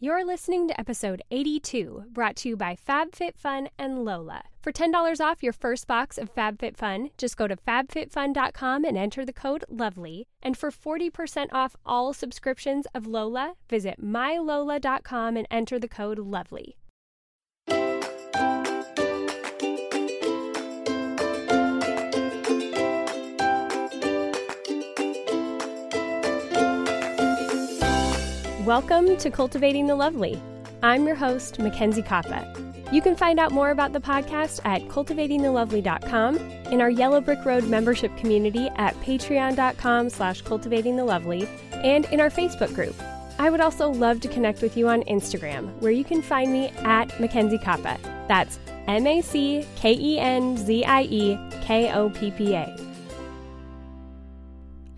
You're listening to episode 82, brought to you by FabFitFun and Lola. For $10 off your first box of FabFitFun, just go to fabfitfun.com and enter the code LOVELY. And for 40% off all subscriptions of Lola, visit mylola.com and enter the code LOVELY. Welcome to Cultivating the Lovely. I'm your host, Mackenzie Koppa. You can find out more about the podcast at cultivatingthelovely.com, in our Yellow Brick Road membership community at patreon.com slash cultivatingthelovely, and in our Facebook group. I would also love to connect with you on Instagram, where you can find me at Mackenzie Koppa. That's M A C K E N Z I E K O P P A.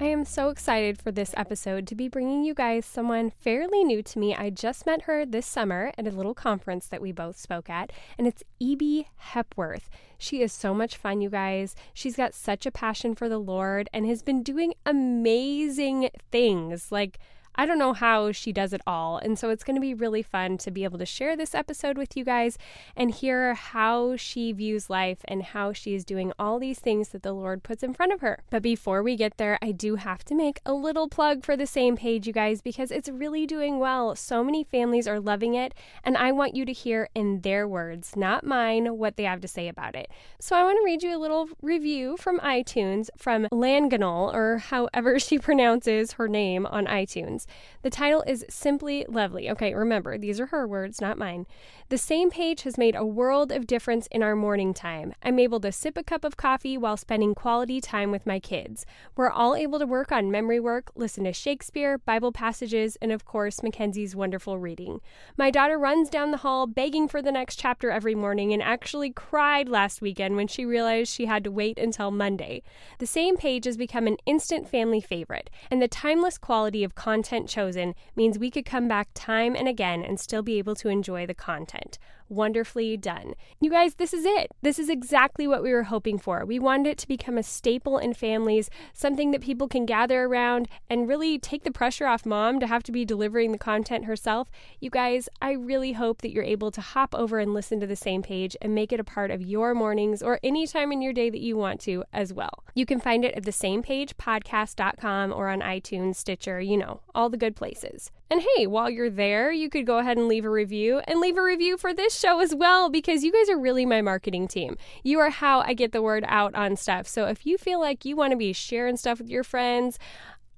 I am so excited for this episode to be bringing you guys someone fairly new to me. I just met her this summer at a little conference that we both spoke at, and it's E.B. Hepworth. She is so much fun, you guys. She's got such a passion for the Lord and has been doing amazing things like I don't know how she does it all. And so it's going to be really fun to be able to share this episode with you guys and hear how she views life and how she is doing all these things that the Lord puts in front of her. But before we get there, I do have to make a little plug for the same page, you guys, because it's really doing well. So many families are loving it, and I want you to hear in their words, not mine, what they have to say about it. So I want to read you a little review from iTunes from Langanol, or however she pronounces her name on iTunes. The title is Simply Lovely. Okay, remember, these are her words, not mine. The same page has made a world of difference in our morning time. I'm able to sip a cup of coffee while spending quality time with my kids. We're all able to work on memory work, listen to Shakespeare, Bible passages, and of course, Mackenzie's wonderful reading. My daughter runs down the hall begging for the next chapter every morning and actually cried last weekend when she realized she had to wait until Monday. The same page has become an instant family favorite, and the timeless quality of content chosen means we could come back time and again and still be able to enjoy the content content. Wonderfully done. You guys, this is it. This is exactly what we were hoping for. We wanted it to become a staple in families, something that people can gather around and really take the pressure off mom to have to be delivering the content herself. You guys, I really hope that you're able to hop over and listen to the same page and make it a part of your mornings or any time in your day that you want to as well. You can find it at the same page podcast.com or on iTunes, Stitcher, you know, all the good places. And hey, while you're there, you could go ahead and leave a review and leave a review for this show as well because you guys are really my marketing team. You are how I get the word out on stuff. So if you feel like you want to be sharing stuff with your friends,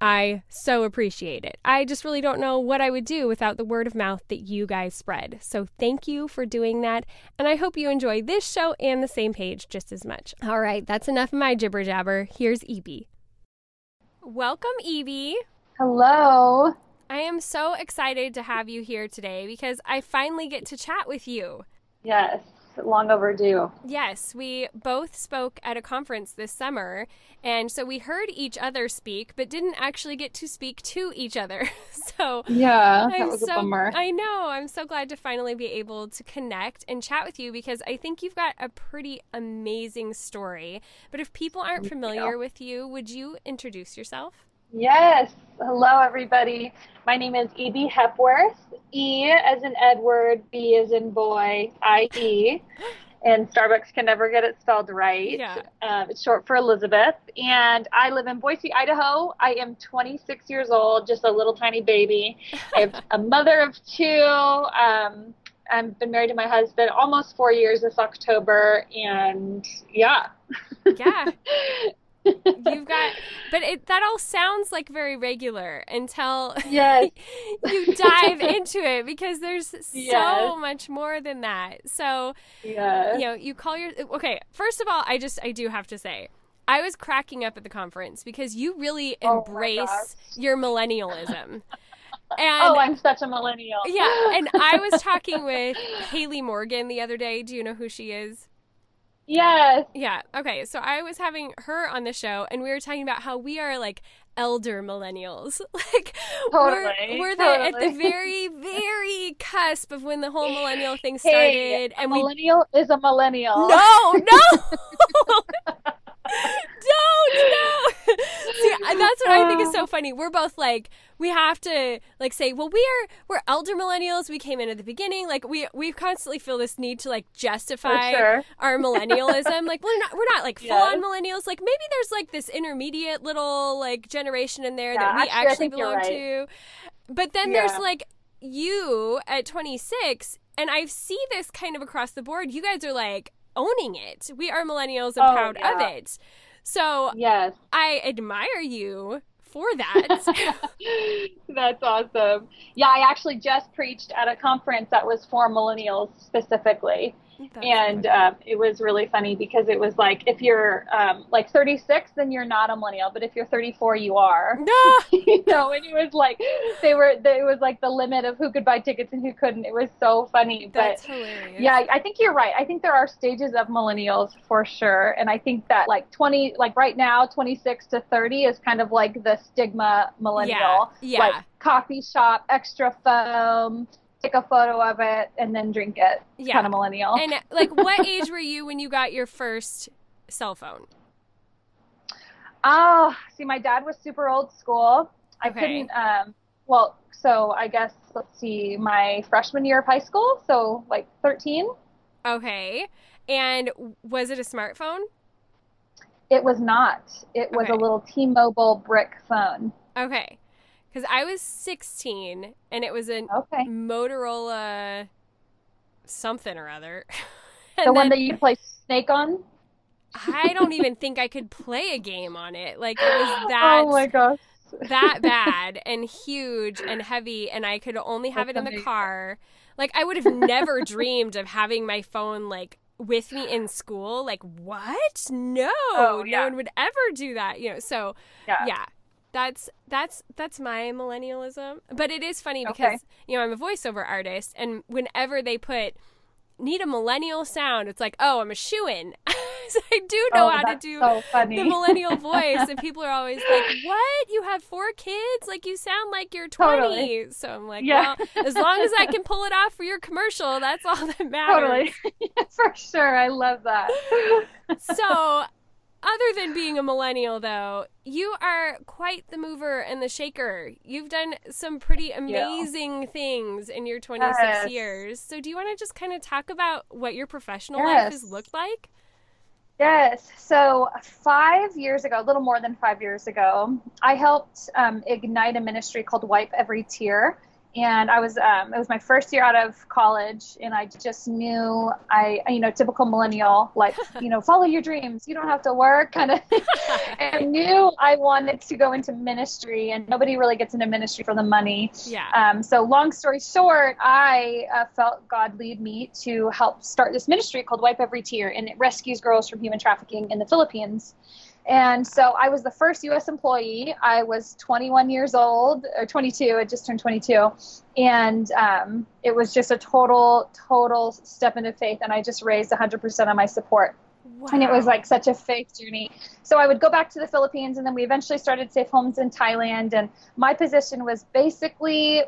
I so appreciate it. I just really don't know what I would do without the word of mouth that you guys spread. So thank you for doing that. And I hope you enjoy this show and the same page just as much. All right, that's enough of my jibber jabber. Here's Evie. Welcome, Evie. Hello. I am so excited to have you here today because I finally get to chat with you. Yes, long overdue. Yes, we both spoke at a conference this summer, and so we heard each other speak, but didn't actually get to speak to each other. so yeah, that I'm was so, a bummer. I know. I'm so glad to finally be able to connect and chat with you because I think you've got a pretty amazing story. But if people aren't familiar with you, would you introduce yourself? Yes. Hello, everybody. My name is E.B. Hepworth. E as in Edward, B as in boy, I E. and Starbucks can never get it spelled right. Yeah. Um, it's short for Elizabeth. And I live in Boise, Idaho. I am 26 years old, just a little tiny baby. I have a mother of two. Um, I've been married to my husband almost four years this October, and yeah. Yeah. You've got, but it, that all sounds like very regular until yes. you dive into it because there's so Yes. much more than that. So, Yeah. you know, you call your, okay, first of all, I just, I do have to say, I was cracking up at the conference because you really Oh embrace your millennialism. And oh, I'm such a millennial. yeah, and I was talking with Hayley Morgan the other day. Do you know who she is? Yes. Yeah. Okay. So I was having her on the show, and we were talking about how we are like elder millennials. Like Totally, we're we're the, at the very very cusp of when the whole millennial thing Hey, started, a and we millennial is a millennial. no no. Don't no. See, that's what I think is so funny. We're both like we have to like say, well, we are we're elder millennials. We came in at the beginning. Like we we constantly feel this need to like justify sure. our millennialism. like we're not we're not like full on millennials. Like maybe there's like this intermediate little like generation in there Yeah, that we actually, actually belong right. to. But then there's like you at 26 and I see this kind of across the board. You guys are like owning it. We are millennials and Oh, proud of it. So Yes. I admire you for that. That's awesome. Yeah, I actually just preached at a conference that was for millennials specifically. That's and um, it was really funny because it was like if you're um, like 36 then you're not a millennial but if you're 34 you are no. you know and it was like they were it was like the limit of who could buy tickets and who couldn't it was so funny That's but hilarious. yeah i think you're right i think there are stages of millennials for sure and i think that like 20 like right now 26 to 30 is kind of like the stigma millennial Yeah. like Yeah. coffee shop extra foam take a photo of it and then drink it Yeah. kind of millennial And like what age were you when you got your first cell phone? Oh, see, my dad was super old school. I Okay. couldn't. Um, well, so I guess let's see, my freshman year of high school, so like thirteen. Okay. And was it a smartphone? It was not. It was Okay. a little T-Mobile brick phone. Okay. Cuz I was 16 and it was a Okay. Motorola something or other. The And one that you play Snake on. I don't even think I could play a game on it. Like it was oh that oh my gosh. that bad and huge and heavy and I could only have That's it in the car. Like I would have never dreamed of having my phone like with me in school. Like what? No. Oh, No one would ever do that. You know, so Yeah. yeah. That's that's that's my millennialism. But it is funny Okay. because you know, I'm a voiceover artist and whenever they put need a millennial sound, it's like, oh, I'm a shoe in. so I do know oh, how to do so the millennial voice and people are always like what you have four kids like you sound like you're 20 Totally. so i'm like Yeah. well as long as i can pull it off for your commercial that's all that matters totally. For sure. I love that. so other than being a millennial though you are quite the mover and the shaker you've done some pretty amazing things in your 26 Yes. years so do you want to just kind of talk about what your professional life Yes. has looked like Yes. So five years ago, a little more than five years ago, I helped um, ignite a ministry called Wipe Every Tear. And I was, um, it was my first year out of college, and I just knew I, you know, typical millennial, like, you know, follow your dreams. You don't have to work, kind of. and knew I wanted to go into ministry, and nobody really gets into ministry for the money. yeah Um, so, long story short, I uh, felt God lead me to help start this ministry called Wipe Every Tear, and it rescues girls from human trafficking in the Philippines. And so, I was the first U.S. employee. I was 21 years old, or 22. I just turned 22, and um, it was just a total, total step into faith. And I just raised 100% of my support and it was like such a faith journey. So I would go back to the Philippines, and then we eventually started Safe Homes in Thailand. And my position was basically,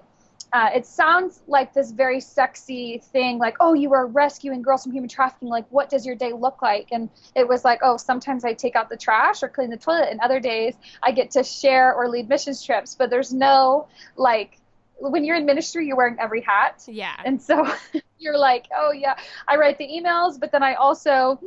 uh, it sounds like this very sexy thing, like, oh, you are rescuing girls from human trafficking. Like, what does your day look like? And it was like, oh, sometimes I take out the trash or clean the toilet, and other days I get to share or lead missions trips. But there's no like, when you're in ministry, you're wearing every hat. yeah And so you're like, oh yeah, I write the emails, but then I also,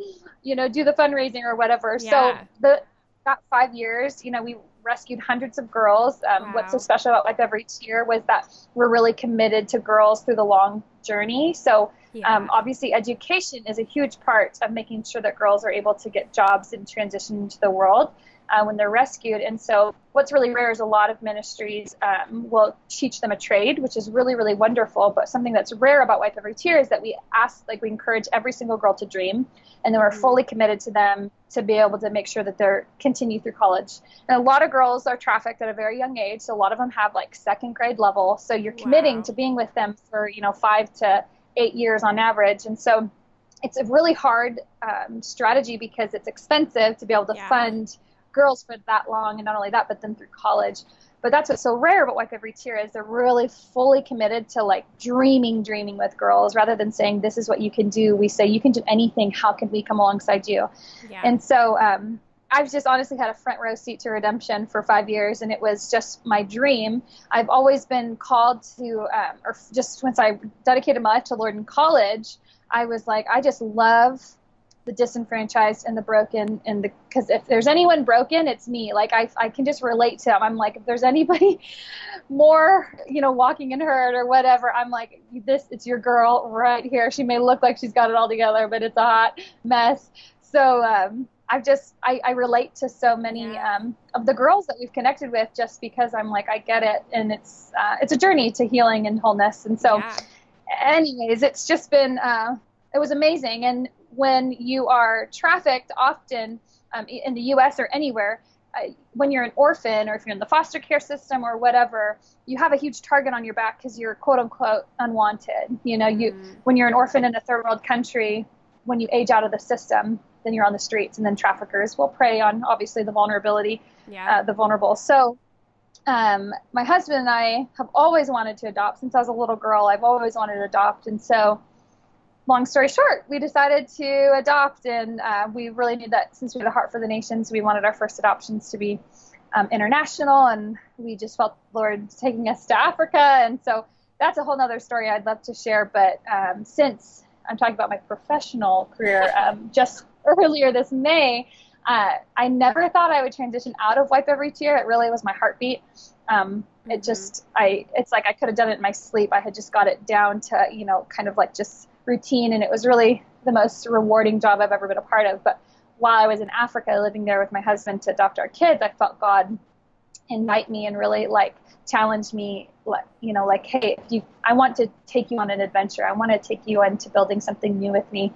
you know, do the fundraising or whatever. Yeah. So the that five years, you know, we rescued hundreds of girls. Um, wow. What's so special about Wipe Every Tear was that we're really committed to girls through the long journey. So yeah. um, obviously, education is a huge part of making sure that girls are able to get jobs and transition into the world uh, when they're rescued. And so, what's really rare is a lot of ministries um, will teach them a trade, which is really, really wonderful. But something that's rare about Wipe Every Tear is that we ask, like, we encourage every single girl to dream, and then we're mm-hmm. fully committed to them to be able to make sure that they're continue through college. And a lot of girls are trafficked at a very young age, so a lot of them have like second grade level. So you're committing wow. to being with them for you know five to eight years on average, and so it's a really hard um, strategy because it's expensive to be able to yeah. fund girls for that long, and not only that, but then through college. But that's what's so rare about Wipe Every Tear is they're really fully committed to like dreaming, dreaming with girls rather than saying this is what you can do. We say you can do anything. How can we come alongside you? Yeah. And so um, I've just honestly had a front row seat to redemption for five years, and it was just my dream. I've always been called to, um, or just once I dedicated my life to Lord in college, I was like, I just love the disenfranchised and the broken and the because if there's anyone broken it's me. Like I, I can just relate to them i'm like if there's anybody more you know walking in hurt or whatever i'm like this it's your girl right here. She may look like she's got it all together but it's a hot mess. So um I've just I, I relate to so many yeah. um, of the girls that we've connected with just because I'm like I get it. And it's uh, it's a journey to healing and wholeness. And so yeah. anyways it's just been uh, it was amazing. And when you are trafficked, often um, in the U.S. or anywhere, uh, when you're an orphan or if you're in the foster care system or whatever, you have a huge target on your back because you're quote unquote unwanted. You know, you mm. when you're an orphan in a third world country, when you age out of the system, then you're on the streets, and then traffickers will prey on obviously the vulnerability, yeah. uh, the vulnerable. So. Um, my husband and I have always wanted to adopt since I was a little girl. I've always wanted to adopt, and so long story short, we decided to adopt, and uh, we really knew that since we had a heart for the nations, we wanted our first adoptions to be um, international, and we just felt the Lord taking us to Africa, and so that's a whole other story I'd love to share. But um, since I'm talking about my professional career, um, just earlier this May, uh, I never thought I would transition out of Wipe Every Tear. It really was my heartbeat. Um, it mm-hmm. just, I, it's like I could have done it in my sleep. I had just got it down to, you know, kind of like just routine, and it was really the most rewarding job I've ever been a part of. But while I was in Africa, living there with my husband to adopt our kids, I felt God invite me and really like challenge me like you know like hey you i want to take you on an adventure i want to take you into building something new with me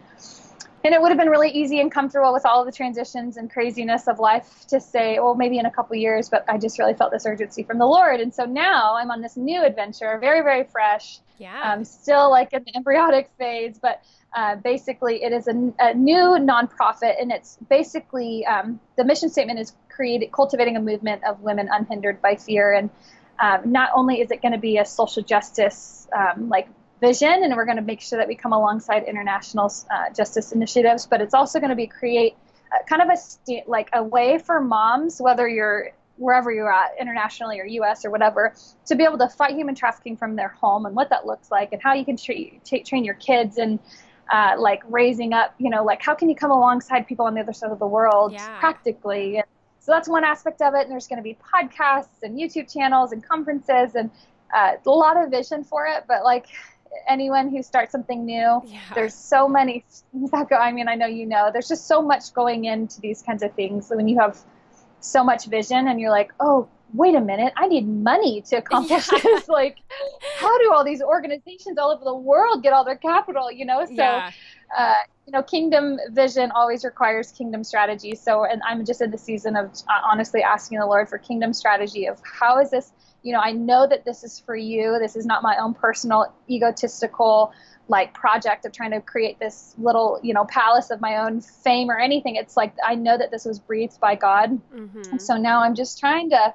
and it would have been really easy and comfortable with all of the transitions and craziness of life to say well maybe in a couple years but i just really felt this urgency from the lord and so now i'm on this new adventure very very fresh yeah. Um, still like in the embryonic phase, but uh, basically it is a, a, new nonprofit, and it's basically um, the mission statement is creating, cultivating a movement of women unhindered by fear. And um, not only is it going to be a social justice um, like vision, and we're going to make sure that we come alongside international uh, justice initiatives, but it's also going to be create uh, kind of a st- like a way for moms, whether you're wherever you're at, internationally or U.S. or whatever, to be able to fight human trafficking from their home and what that looks like and how you can t- train your kids and uh, like raising up, you know, like how can you come alongside people on the other side of the world yeah. practically. And so that's one aspect of it. And there's going to be podcasts and YouTube channels and conferences and uh, a lot of vision for it. But like anyone who starts something new, yeah. there's so many. I mean, I know you know. There's just so much going into these kinds of things. when you have so much vision and you're like, oh, wait a minute, I need money to accomplish yeah. this. Like, how do all these organizations all over the world get all their capital? You know, so. Yeah. Uh, you know, kingdom vision always requires kingdom strategy. So, and I'm just in the season of uh, honestly asking the Lord for kingdom strategy of how is this, you know, I know that this is for you. This is not my own personal egotistical like project of trying to create this little you know palace of my own fame or anything it's like i know that this was breathed by god mm-hmm. so now i'm just trying to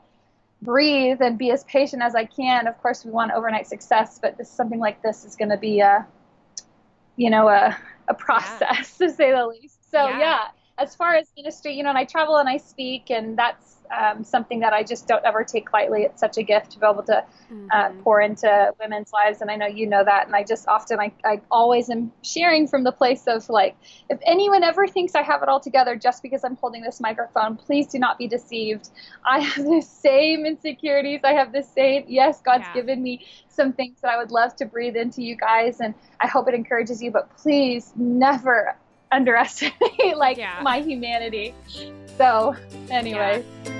breathe and be as patient as i can of course we want overnight success but this something like this is going to be a you know a, a process yeah. to say the least so yeah. yeah as far as ministry you know and i travel and i speak and that's um, something that I just don't ever take lightly. It's such a gift to be able to uh, mm-hmm. uh, pour into women's lives, and I know you know that. And I just often, I, I always am sharing from the place of like, if anyone ever thinks I have it all together just because I'm holding this microphone, please do not be deceived. I have the same insecurities. I have the same. Yes, God's yeah. given me some things that I would love to breathe into you guys, and I hope it encourages you. But please never underestimate like yeah. my humanity. So, anyway. Yeah.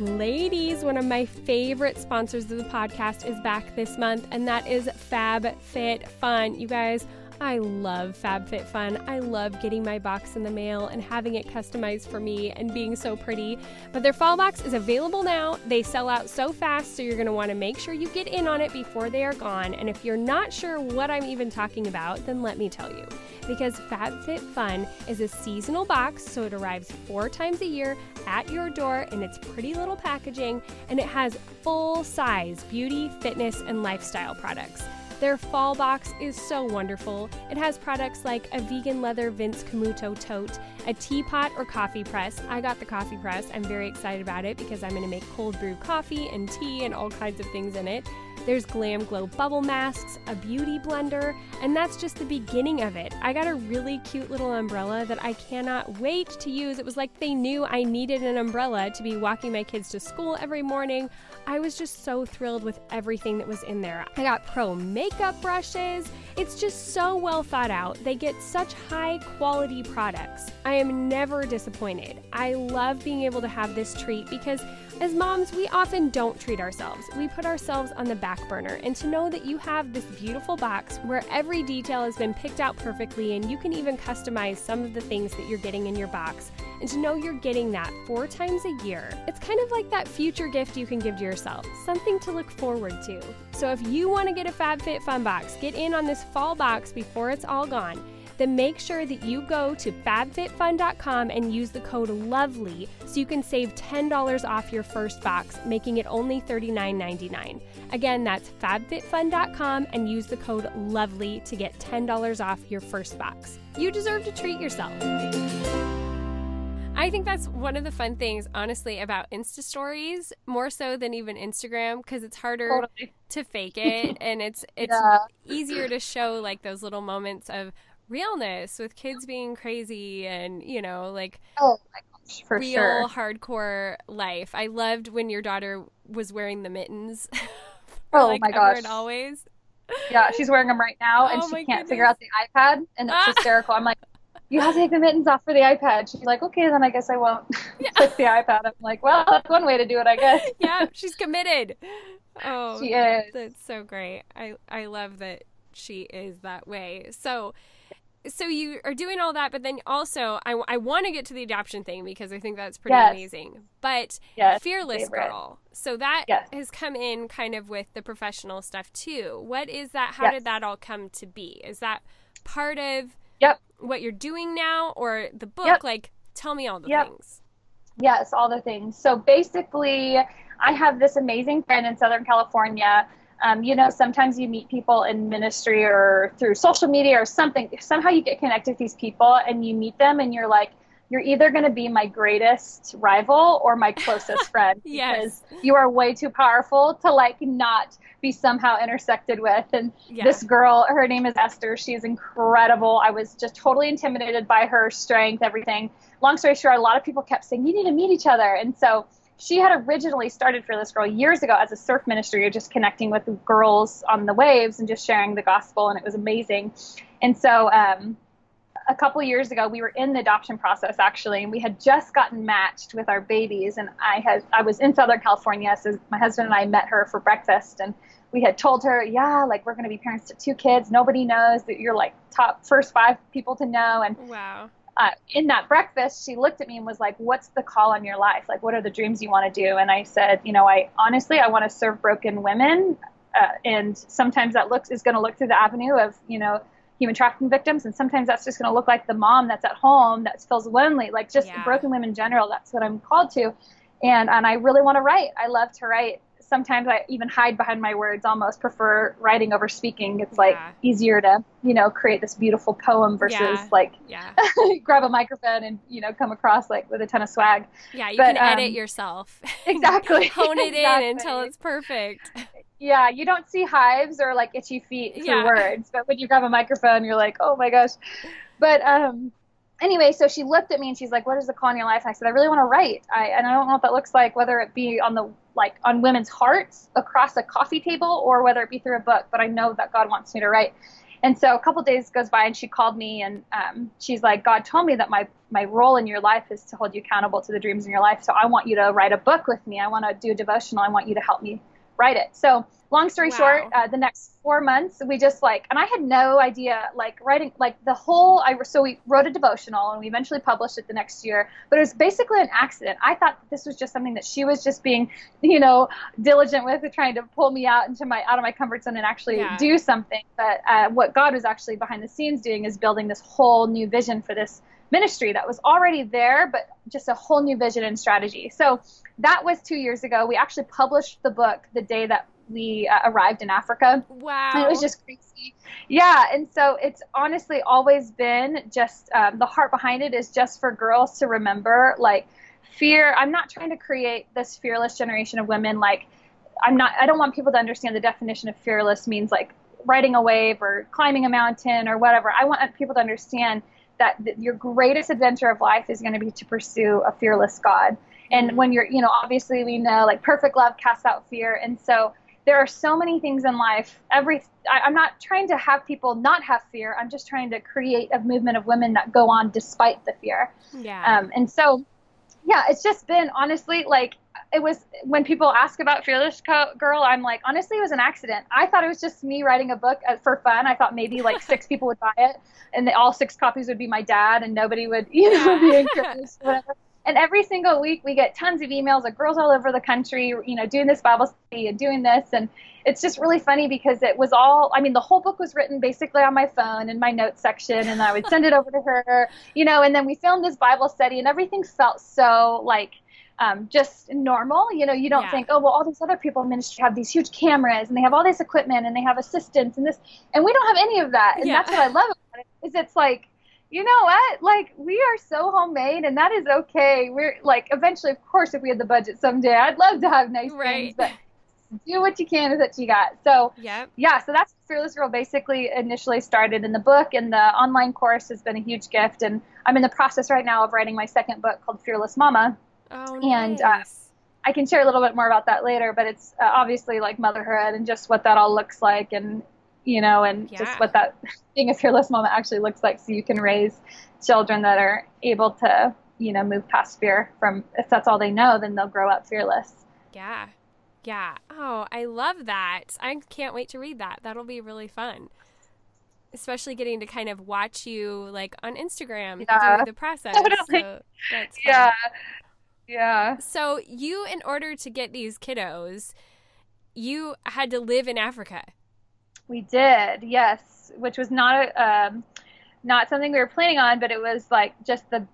Ladies, one of my favorite sponsors of the podcast is back this month, and that is Fab Fit Fun. You guys, I love FabFitFun. I love getting my box in the mail and having it customized for me and being so pretty. But their fall box is available now. They sell out so fast, so you're going to want to make sure you get in on it before they are gone. And if you're not sure what I'm even talking about, then let me tell you. Because FabFitFun is a seasonal box, so it arrives four times a year at your door in its pretty little packaging, and it has full size beauty, fitness, and lifestyle products. Their fall box is so wonderful. It has products like a vegan leather Vince Camuto tote, a teapot or coffee press. I got the coffee press. I'm very excited about it because I'm going to make cold brew coffee and tea and all kinds of things in it. There's Glam Glow bubble masks, a beauty blender, and that's just the beginning of it. I got a really cute little umbrella that I cannot wait to use. It was like they knew I needed an umbrella to be walking my kids to school every morning. I was just so thrilled with everything that was in there. I got pro makeup brushes. It's just so well thought out. They get such high quality products. I am never disappointed. I love being able to have this treat because as moms, we often don't treat ourselves. We put ourselves on the back burner. And to know that you have this beautiful box where every detail has been picked out perfectly and you can even customize some of the things that you're getting in your box, and to know you're getting that four times a year, it's kind of like that future gift you can give to yourself, something to look forward to. So if you want to get a FabFitFun box, get in on this fall box before it's all gone then make sure that you go to fabfitfun.com and use the code LOVELY so you can save $10 off your first box, making it only $39.99. Again, that's fabfitfun.com and use the code LOVELY to get $10 off your first box. You deserve to treat yourself. I think that's one of the fun things, honestly, about Insta stories, more so than even Instagram, because it's harder totally. to fake it, and it's it's yeah. easier to show like those little moments of realness with kids being crazy and you know like oh my gosh, for real sure. hardcore life. I loved when your daughter was wearing the mittens. oh like my gosh! always. Yeah, she's wearing them right now, and oh she can't goodness. figure out the iPad, and it's hysterical. I'm like, you have to take the mittens off for the iPad. She's like, okay, then I guess I won't yeah. take the iPad. I'm like, well, that's one way to do it, I guess. yeah, she's committed. Oh, she is. That's so great. I I love that she is that way. So so you are doing all that, but then also I, I want to get to the adoption thing because I think that's pretty yes. amazing. But yes, fearless favorite. girl, so that yes. has come in kind of with the professional stuff too. What is that? How did that all come to be? Is that part of yep. what you're doing now, or the book? Yep. Like, tell me all the yep. things. Yes, all the things. So basically, I have this amazing friend in Southern California um, you know, sometimes you meet people in ministry or through social media or something. Somehow you get connected with these people and you meet them and you're like, you're either going to be my greatest rival or my closest friend yes. because you are way too powerful to like not be somehow intersected with. And this girl, her name is Esther. She's incredible. I was just totally intimidated by her strength, everything. Long story short, a lot of people kept saying, you need to meet each other. And so she had originally started Fearless Girl years ago as a surf ministry, of just connecting with girls on the waves and just sharing the gospel, and it was amazing. And so, um, a couple years ago, we were in the adoption process actually, and we had just gotten matched with our babies. And I had I was in Southern California, so my husband and I met her for breakfast, and we had told her, yeah, like we're going to be parents to two kids. Nobody knows that you're like top first five people to know, and wow uh, in that breakfast, she looked at me and was like, "What's the call on your life? Like, what are the dreams you want to do?" And I said, "You know, I honestly, I want to serve broken women, uh, and sometimes that looks is going to look through the avenue of you know human trafficking victims, and sometimes that's just going to look like the mom that's at home that feels lonely, like just yeah. broken women in general. That's what I'm called to, and and I really want to write. I love to write." Sometimes I even hide behind my words, almost prefer writing over speaking. It's like Yeah. easier to, you know, create this beautiful poem versus Yeah. like Yeah. grab a microphone and, you know, come across like with a ton of swag. Yeah, you But, can edit um, yourself. Exactly. Hone it in until it's perfect. Yeah, you don't see hives or like itchy feet through Yeah. words, but when you grab a microphone, you're like, oh my gosh. But um, anyway, so she looked at me and she's like, "What is the call in your life?" And I said, "I really want to write. I and I don't know what that looks like, whether it be on the like on women's hearts across a coffee table or whether it be through a book. But I know that God wants me to write." And so a couple days goes by and she called me and um, she's like, God told me that my, my role in your life is to hold you accountable to the dreams in your life. So I want you to write a book with me. I want to do a devotional. I want you to help me write it. So long story Wow. short, uh, the next four months we just like, and I had no idea like writing, like the whole, I, so we wrote a devotional and we eventually published it the next year, but it was basically an accident. I thought this was just something that she was just being, you know, diligent with trying to pull me out into my, out of my comfort zone and actually Yeah. do something. But uh, what God was actually behind the scenes doing is building this whole new vision for this ministry that was already there, but just a whole new vision and strategy. So that was two years ago. We actually published the book the day that we uh, arrived in Africa. Wow. And it was just crazy. Yeah. And so it's honestly always been just um, the heart behind it is just for girls to remember like fear. I'm not trying to create this fearless generation of women. Like, I'm not, I don't want people to understand the definition of fearless means like riding a wave or climbing a mountain or whatever. I want people to understand that th- your greatest adventure of life is going to be to pursue a fearless God. And when you're, you know, obviously we know like perfect love casts out fear. And so there are so many things in life. Every, I, I'm not trying to have people not have fear. I'm just trying to create a movement of women that go on despite the fear. yeah. Um, and so, yeah, it's just been honestly like it was when people ask about Fearless Co- Girl, I'm like, honestly, it was an accident. I thought it was just me writing a book uh, for fun. I thought maybe like six people would buy it, and all six copies would be my dad, and nobody would, you know, be encouraged, whatever. And every single week, we get tons of emails of girls all over the country, you know, doing this Bible study and doing this, and it's just really funny because it was all i mean the whole book was written basically on my phone in my notes section and i would send it over to her you know and then we filmed this bible study and everything felt so like um, just normal you know you don't Yeah. think oh well all these other people in ministry have these huge cameras and they have all this equipment and they have assistants and this and we don't have any of that and Yeah. that's what i love about it is it's like you know what like we are so homemade and that is okay we're like eventually of course if we had the budget someday i'd love to have nice Right. things but do what you can with what you got so yep. yeah, so that's Fearless Girl basically initially started in the book, and the online course has been a huge gift. And I'm in the process right now of writing my second book called Fearless Mama. Oh, And, uh. I can share a little bit more about that later, but it's uh, obviously like motherhood and just what that all looks like, and you know, and Yeah. just what that being a fearless mama actually looks like, so you can raise children that are able to, you know, move past fear. From if that's all they know, then they'll grow up fearless. yeah. Yeah. Oh, I love that. I can't wait to read that. That'll be really fun. Especially getting to kind of watch you like on Instagram Yeah. through the process. Totally. So that's fun. Yeah. So you, in order to get these kiddos, you had to live in Africa. We did, yes, which was not a, um, not something we were planning on, but it was like just the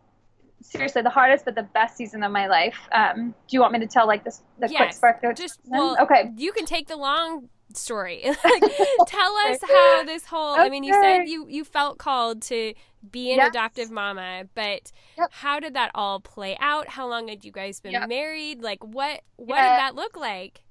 seriously the hardest but the best season of my life. Um, do you want me to tell like this the quick Yes, spark? Just well, okay. You can take the long story. like, tell us how this whole. I mean, you said you you felt called to be an Yes. adoptive mama, but Yep. how did that all play out? How long had you guys been Yep. married? Like, what what did that look like?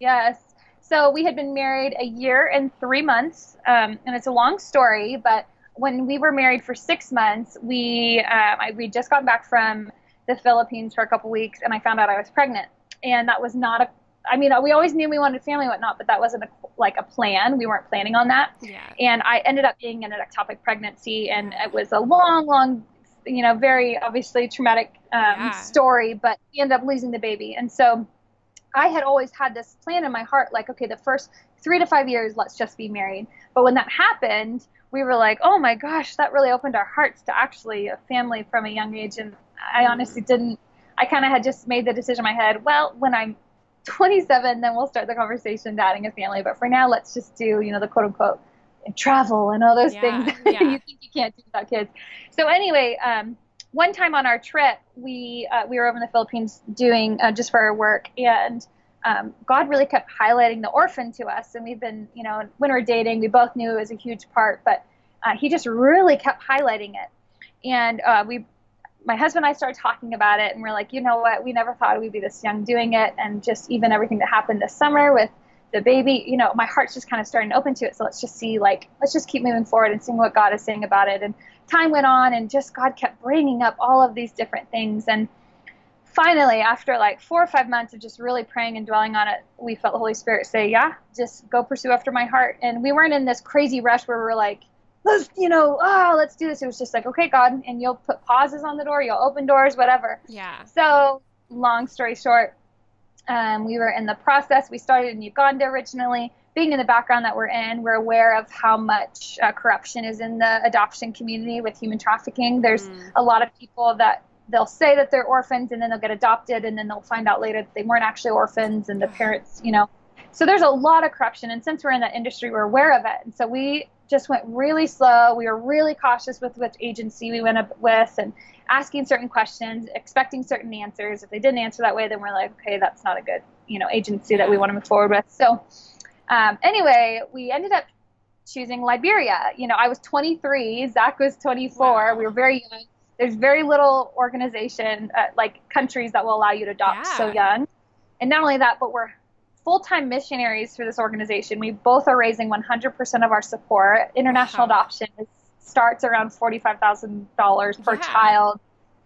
Yes. So we had been married a year and three months, um, and it's a long story. But when we were married for six months, we um, I, we just got back from the Philippines for a couple weeks, and I found out I was pregnant, and that was not a. I mean, we always knew we wanted family and whatnot, but that wasn't a, like a plan. We weren't planning on that. Yeah. and I ended up being in an ectopic pregnancy, and it was a long, long, you know, very obviously traumatic um, Yeah. story. But we ended up losing the baby, and so I had always had this plan in my heart, like, okay, the first three to five years, let's just be married. But when that happened, we were like, oh my gosh, that really opened our hearts to actually a family from a young age, and I honestly didn't. I kind of had just made the decision in my head. Well, when I'm 27, then we'll start the conversation to adding a family. But for now, let's just do, you know, the quote unquote travel and all those Yeah, things yeah. you think you can't do without kids. So anyway, um, one time on our trip, we uh, we were over in the Philippines doing uh, just for our work, and um, God really kept highlighting the orphan to us. And we've been, you know, when we're dating, we both knew it was a huge part, but uh, He just really kept highlighting it. And uh, we, my husband and I started talking about it, and we're like, you know what? We never thought we'd be this young doing it, and just even everything that happened this summer with the baby, you know, my heart's just kind of starting to open to it. So let's just see, like, let's just keep moving forward and seeing what God is saying about it. And time went on, and just God kept bringing up all of these different things. And finally, after like four or five months of just really praying and dwelling on it, we felt the Holy Spirit say, Yeah, just go pursue after my heart. And we weren't in this crazy rush where we were like, let's, you know, oh, let's do this. It was just like, okay, God, and you'll put pauses on the door, you'll open doors, whatever. Yeah. So, long story short, um, we were in the process. We started in Uganda originally. Being in the background that we're in, we're aware of how much uh, corruption is in the adoption community with human trafficking. There's mm. a lot of people that they'll say that they're orphans and then they'll get adopted and then they'll find out later that they weren't actually orphans and the parents, you know. So there's a lot of corruption. And since we're in that industry, we're aware of it. And so we just went really slow. We were really cautious with which agency we went up with and asking certain questions, expecting certain answers. If they didn't answer that way, then we're like, okay, that's not a good, you know, agency that we want to move forward with. So um, anyway, we ended up choosing Liberia. You know, I was 23, Zach was 24. Wow. We were very young. There's very little organization, uh, like countries that will allow you to adopt yeah. so young. And not only that, but we're full-time missionaries for this organization. We both are raising 100% of our support. International wow. adoption is, starts around $45,000 per yeah. child.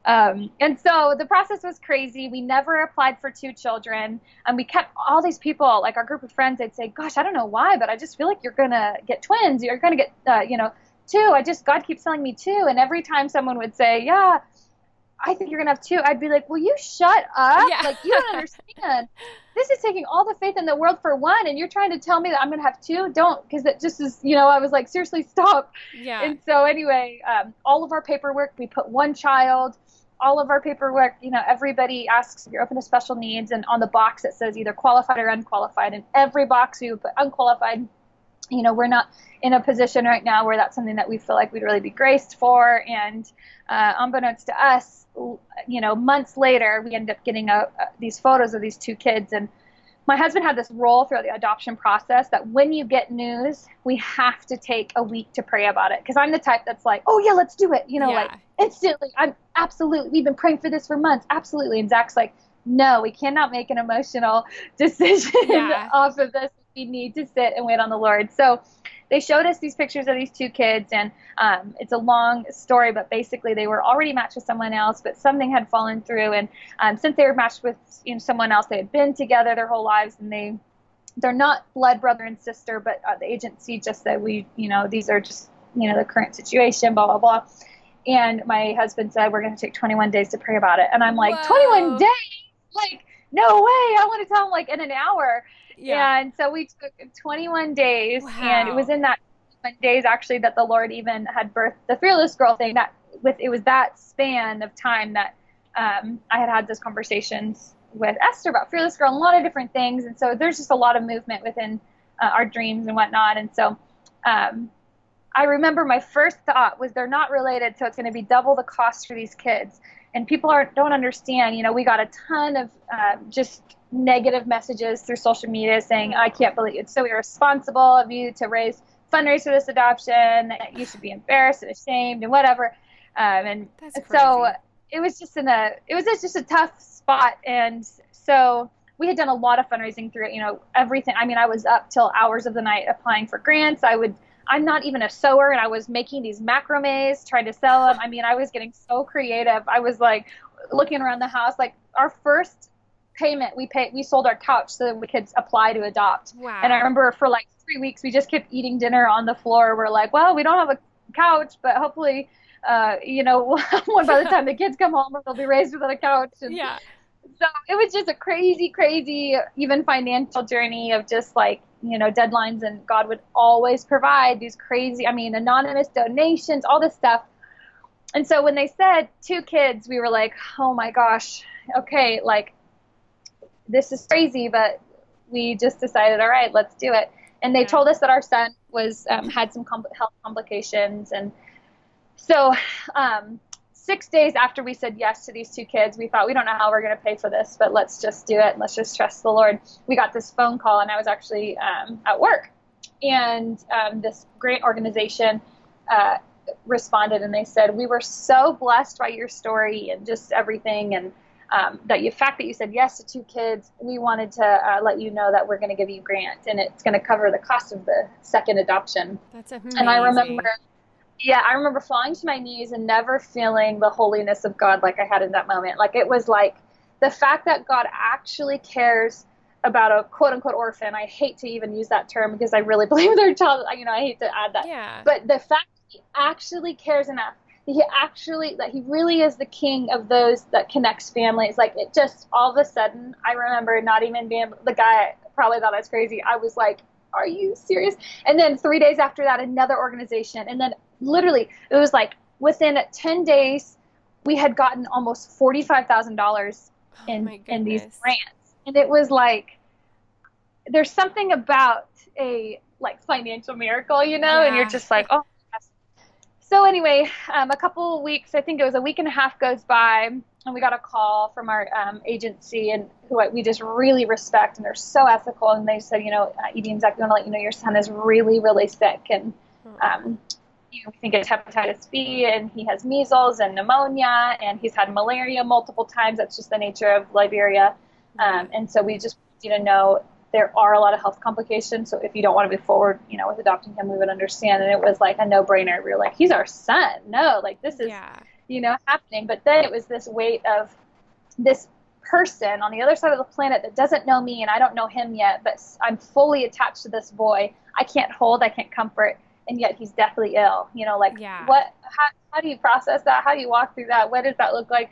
Um, and so the process was crazy. We never applied for two children, and we kept all these people, like our group of friends. They'd say, "Gosh, I don't know why, but I just feel like you're gonna get twins. You're gonna get, uh, you know, two. I just God keeps telling me two. And every time someone would say, "Yeah, I think you're gonna have two. I'd be like, "Will you shut up? Yeah. Like you don't understand. this is taking all the faith in the world for one, and you're trying to tell me that I'm gonna have two. Don't, because it just is. You know, I was like, seriously, stop. Yeah. And so anyway, um, all of our paperwork, we put one child. All of our paperwork, you know, everybody asks if you're open to special needs, and on the box it says either qualified or unqualified. And every box we would put unqualified. You know, we're not in a position right now where that's something that we feel like we'd really be graced for. And uh, unbeknownst to us, you know, months later, we ended up getting a, a, these photos of these two kids. And my husband had this role throughout the adoption process that when you get news, we have to take a week to pray about it. Because I'm the type that's like, oh, yeah, let's do it. You know, yeah. like instantly. I'm absolutely, we've been praying for this for months. Absolutely. And Zach's like, no, we cannot make an emotional decision yeah. off of this. We need to sit and wait on the Lord. So, they showed us these pictures of these two kids, and um, it's a long story, but basically they were already matched with someone else, but something had fallen through, and um, since they were matched with you know, someone else, they had been together their whole lives, and they they're not blood brother and sister, but uh, the agency just said we, you know, these are just you know the current situation, blah blah blah. And my husband said we're going to take 21 days to pray about it, and I'm like, Whoa. 21 days, like no way! I want to tell him like in an hour. Yeah. And so we took 21 days, wow. and it was in that 21 days actually that the Lord even had birthed the fearless girl thing. That with it was that span of time that um, I had had those conversations with Esther about fearless girl and a lot of different things. And so there's just a lot of movement within uh, our dreams and whatnot. And so um, I remember my first thought was they're not related, so it's going to be double the cost for these kids. And people are don't understand. You know, we got a ton of uh, just negative messages through social media saying, I can't believe it's so irresponsible of you to raise fundraise for this adoption, that you should be embarrassed and ashamed and whatever. Um, and so it was just in a, it was just a tough spot. And so we had done a lot of fundraising through it, you know, everything. I mean, I was up till hours of the night applying for grants. I would, I'm not even a sewer and I was making these macrames, trying to sell them. I mean, I was getting so creative. I was like looking around the house, like our first payment we paid we sold our couch so that we could apply to adopt. Wow. and i remember for like three weeks we just kept eating dinner on the floor. We're like well we don't have a couch but hopefully uh, you know one by the time the kids come home they'll be raised without a couch. And yeah. so it was just a crazy crazy even financial journey of just like you know deadlines and god would always provide these crazy i mean anonymous donations all this stuff. And so when they said two kids we were like oh my gosh okay like this is crazy, but we just decided, all right, let's do it. And they told us that our son was um, had some health complications, and so um, six days after we said yes to these two kids, we thought we don't know how we're going to pay for this, but let's just do it. Let's just trust the Lord. We got this phone call, and I was actually um, at work, and um, this great organization uh, responded, and they said we were so blessed by your story and just everything, and um, that the fact that you said yes to two kids, we wanted to uh, let you know that we're going to give you grant, and it's going to cover the cost of the second adoption. That's amazing. And I remember yeah, I remember falling to my knees and never feeling the holiness of God like I had in that moment. Like it was like the fact that God actually cares about a quote unquote orphan. I hate to even use that term because I really believe their child. You know, I hate to add that. Yeah. But the fact that he actually cares enough he actually that he really is the king of those that connects families. Like it just all of a sudden, I remember not even being the guy probably thought I was crazy. I was like, "Are you serious?" And then three days after that, another organization, and then literally it was like within 10 days we had gotten almost $45,000 in oh in these grants and it was like there's something about a like financial miracle you know yeah. and you're just like oh. So anyway um, a couple weeks i think it was a week and a half goes by and we got a call from our um, agency and who we just really respect and they're so ethical and they said you know uh, Edie and Zach we want to let you know your son is really really sick and um, you know, we think it's hepatitis B, and he has measles and pneumonia, and he's had malaria multiple times. That's just the nature of Liberia. Um, and so we just want you to know there are a lot of health complications. So if you don't want to move forward, you know, with adopting him, we would understand. And it was like a no-brainer. We were like, he's our son. No, like this is, yeah. you know, happening. But then it was this weight of this person on the other side of the planet that doesn't know me, and I don't know him yet, but I'm fully attached to this boy. I can't hold, I can't comfort and yet he's deathly ill. You know, like yeah. what? How, how do you process that? How do you walk through that? What does that look like?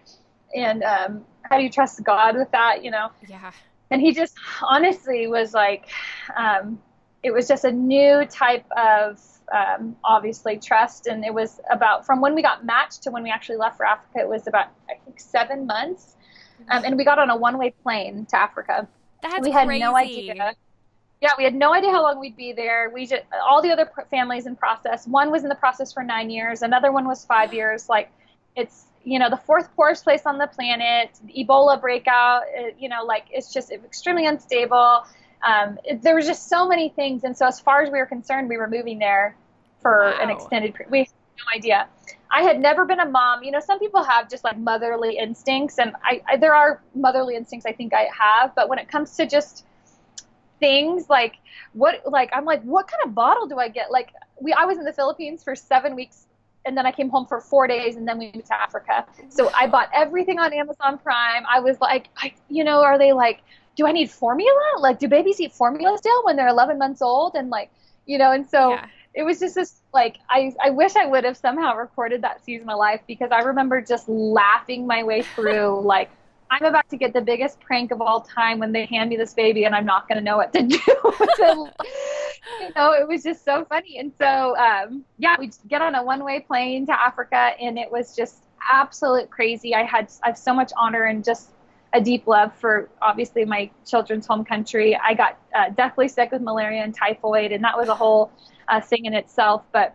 And um, how do you trust God with that? You know. Yeah. And he just honestly was like, um, it was just a new type of um, obviously trust, and it was about from when we got matched to when we actually left for Africa. It was about I think seven months, um, and we got on a one-way plane to Africa. That's we had crazy. no idea yeah, we had no idea how long we'd be there. We just all the other families in process. One was in the process for nine years. Another one was five years. Like it's you know the fourth poorest place on the planet. Ebola breakout. It, you know, like it's just extremely unstable. Um, it, there was just so many things, and so as far as we were concerned, we were moving there for wow. an extended period. We had no idea. I had never been a mom. You know, some people have just like motherly instincts, and I, I there are motherly instincts I think I have, but when it comes to just things like what like I'm like what kind of bottle do I get like we I was in the Philippines for 7 weeks and then I came home for 4 days and then we moved to Africa. So I bought everything on Amazon Prime. I was like I you know are they like do I need formula? Like do babies eat formula still when they're 11 months old? And like you know and so yeah. it was just this like I, I wish I would have somehow recorded that season of life because I remember just laughing my way through like I'm about to get the biggest prank of all time when they hand me this baby and I'm not going to know what to do with it. you know, it was just so funny. And so, um, yeah, we get on a one way plane to Africa and it was just absolute crazy. I had, I have so much honor and just a deep love for obviously my children's home country. I got uh, deathly sick with malaria and typhoid and that was a whole uh, thing in itself. But,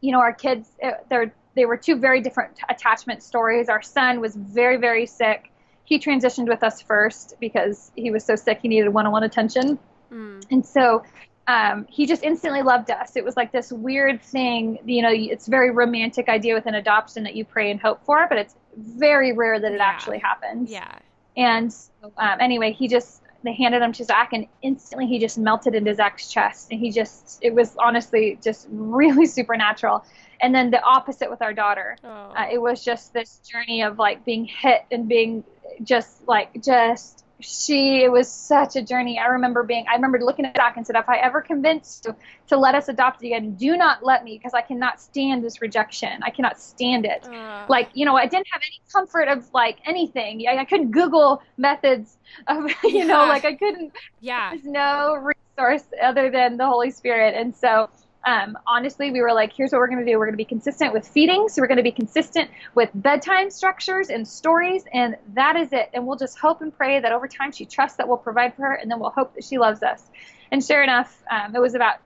you know, our kids, they're, they were two very different attachment stories. Our son was very, very sick he transitioned with us first because he was so sick he needed one-on-one attention mm. and so um, he just instantly loved us it was like this weird thing you know it's very romantic idea with an adoption that you pray and hope for but it's very rare that it yeah. actually happens yeah and um, anyway he just they handed him to Zach, and instantly he just melted into Zach's chest, and he just it was honestly just really supernatural. And then the opposite with our daughter, oh. uh, it was just this journey of like being hit and being just like just she it was such a journey. I remember being I remember looking at Zach and said, if I ever convinced you to let us adopt again, do not let me because I cannot stand this rejection. I cannot stand it. Uh. Like you know, I didn't have any comfort of like anything. I, I couldn't Google methods of you yeah. know like I couldn't. Yeah. There's no resource other than the Holy Spirit, and so um, honestly, we were like, here's what we're going to do. We're going to be consistent with feedings. So we're going to be consistent with bedtime structures and stories, and that is it. And we'll just hope and pray that over time she trusts that we'll provide for her, and then we'll hope that she loves us. And sure enough, um, it was about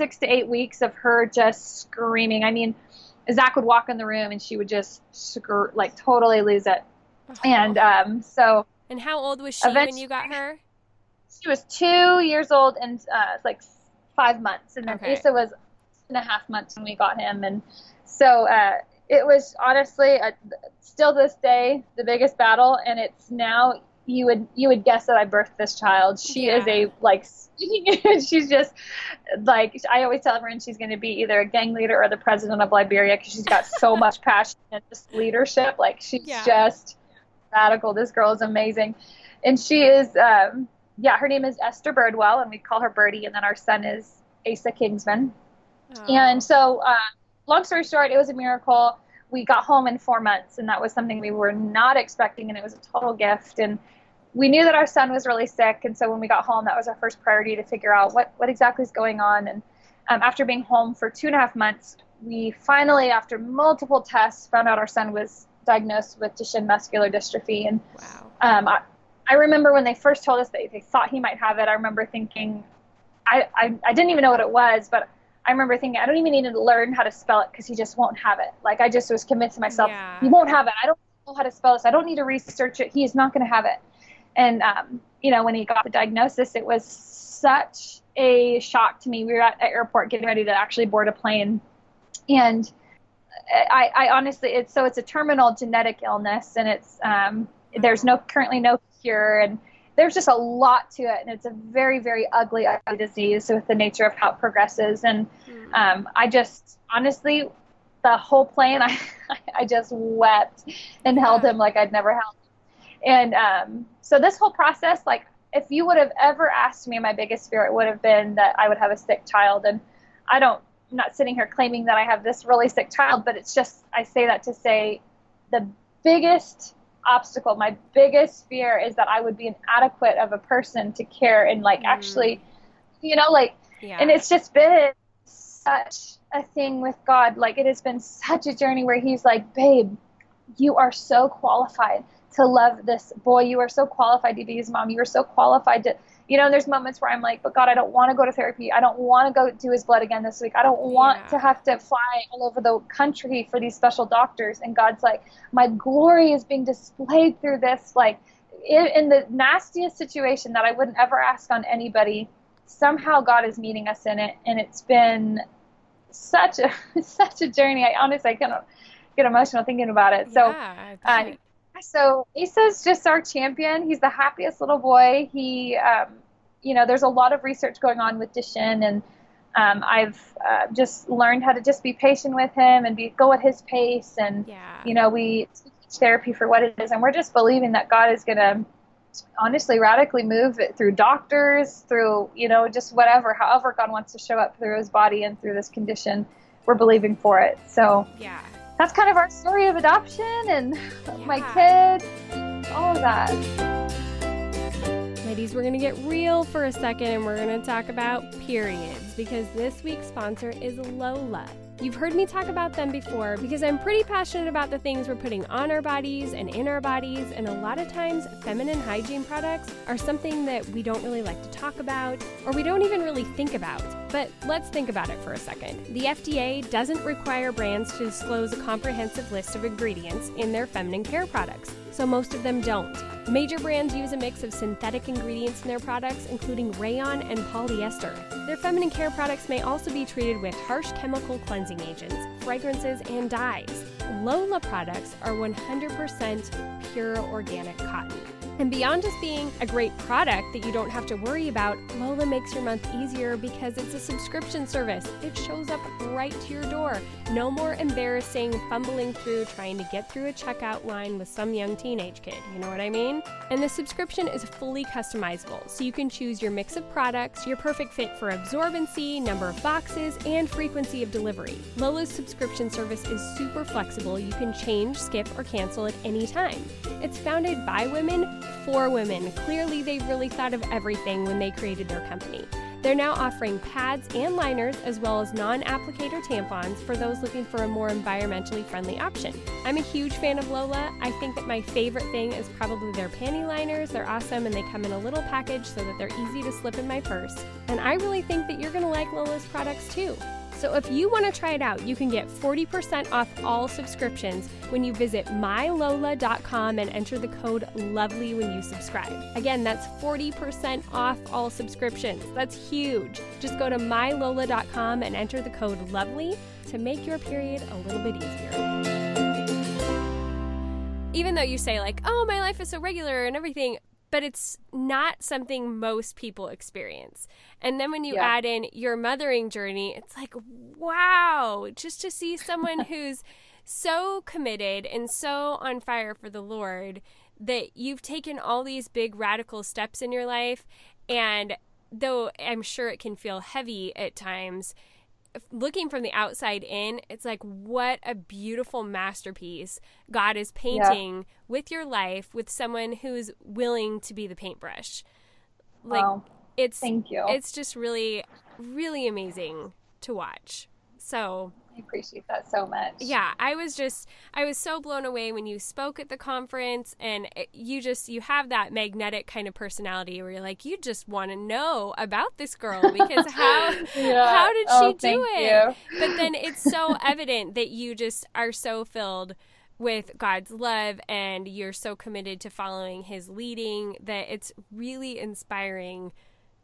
six to eight weeks of her just screaming. I mean, Zach would walk in the room and she would just like totally lose it. And um, so. And how old was she when you got her? She was two years old and uh, like five months, and then okay. Asa was and a half months when we got him, and so uh, it was honestly a, still this day the biggest battle, and it's now you would you would guess that I birthed this child. She yeah. is a like she's just like I always tell everyone she's going to be either a gang leader or the president of Liberia because she's got so much passion and just leadership. Like she's yeah. just radical. This girl is amazing, and she is um, yeah. Her name is Esther Birdwell, and we call her Birdie, and then our son is Asa Kingsman. Oh. And so, uh, long story short, it was a miracle. We got home in four months, and that was something we were not expecting, and it was a total gift. And we knew that our son was really sick, and so when we got home, that was our first priority to figure out what what exactly is going on. And um, after being home for two and a half months, we finally, after multiple tests, found out our son was diagnosed with Duchenne muscular dystrophy. And wow. um, I, I remember when they first told us that they thought he might have it. I remember thinking, I, I, I didn't even know what it was, but I remember thinking, I don't even need to learn how to spell it because he just won't have it. Like I just was convincing myself, yeah. he won't have it. I don't know how to spell this. I don't need to research it. He is not going to have it. And um, you know, when he got the diagnosis, it was such a shock to me. We were at the airport getting ready to actually board a plane, and I, I honestly, it's so it's a terminal genetic illness, and it's um, there's no currently no cure, and there's just a lot to it, and it's a very, very ugly, ugly disease with the nature of how it progresses. And hmm. um, I just, honestly, the whole plane, I, I just wept and held him like I'd never held. Him. And um, so this whole process, like, if you would have ever asked me, my biggest fear it would have been that I would have a sick child. And I don't, I'm not sitting here claiming that I have this really sick child, but it's just, I say that to say the biggest obstacle, my biggest fear is that I would be inadequate of a person to care and like mm. actually, you know, like, yeah. and it's just been such a thing with God. Like it has been such a journey where He's like, babe, you are so qualified to love this boy. You are so qualified to be his mom. You are so qualified to you know, and there's moments where I'm like, but God, I don't want to go to therapy. I don't want to go do his blood again this week. I don't want yeah. to have to fly all over the country for these special doctors. And God's like, my glory is being displayed through this. Like, in, in the nastiest situation that I wouldn't ever ask on anybody, somehow God is meeting us in it. And it's been such a such a journey. I honestly I cannot get emotional thinking about it. So, yeah, uh, so Asa's just our champion. He's the happiest little boy. He, um, you know, there's a lot of research going on with Duchenne, and um, I've uh, just learned how to just be patient with him and be go at his pace. And yeah. you know, we teach therapy for what it is, and we're just believing that God is going to honestly radically move it through doctors, through you know, just whatever, however God wants to show up through his body and through this condition. We're believing for it. So yeah that's kind of our story of adoption and yeah. my kids, all of that. Ladies, we're going to get real for a second and we're going to talk about periods because this week's sponsor is Lola. You've heard me talk about them before because I'm pretty passionate about the things we're putting on our bodies and in our bodies, and a lot of times feminine hygiene products are something that we don't really like to talk about or we don't even really think about. But let's think about it for a second. The FDA doesn't require brands to disclose a comprehensive list of ingredients in their feminine care products, so most of them don't. Major brands use a mix of synthetic ingredients in their products, including rayon and polyester. Their feminine care products may also be treated with harsh chemical cleansing agents, fragrances, and dyes. Lola products are 100% pure organic cotton. And beyond just being a great product that you don't have to worry about, Lola makes your month easier because it's a subscription service. It shows up right to your door. No more embarrassing fumbling through trying to get through a checkout line with some young teenage kid. You know what I mean? And the subscription is fully customizable, so you can choose your mix of products, your perfect fit for absorbency, number of boxes, and frequency of delivery. Lola's subscription service is super flexible. You can change, skip, or cancel at any time. It's founded by women for women. Clearly, they've really thought of everything when they created their company. They're now offering pads and liners as well as non applicator tampons for those looking for a more environmentally friendly option. I'm a huge fan of Lola. I think that my favorite thing is probably their panty liners. They're awesome and they come in a little package so that they're easy to slip in my purse. And I really think that you're going to like Lola's products too. So if you want to try it out, you can get 40% off all subscriptions when you visit mylola.com and enter the code LOVELY when you subscribe. Again, that's 40% off all subscriptions. That's huge. Just go to mylola.com and enter the code LOVELY to make your period a little bit easier. Even though you say, like, oh, my life is so regular and everything, but it's not something most people experience. And then when you yeah. add in your mothering journey, it's like, wow, just to see someone who's so committed and so on fire for the Lord that you've taken all these big radical steps in your life. And though I'm sure it can feel heavy at times, looking from the outside in, it's like what a beautiful masterpiece God is painting yeah. with your life with someone who's willing to be the paintbrush. Like wow. It's thank you. It's just really, really amazing to watch. So I appreciate that so much. Yeah, I was just I was so blown away when you spoke at the conference and it, you just you have that magnetic kind of personality where you're like you just want to know about this girl because how yeah. how did oh, she do it? You. But then it's so evident that you just are so filled with God's love and you're so committed to following his leading that it's really inspiring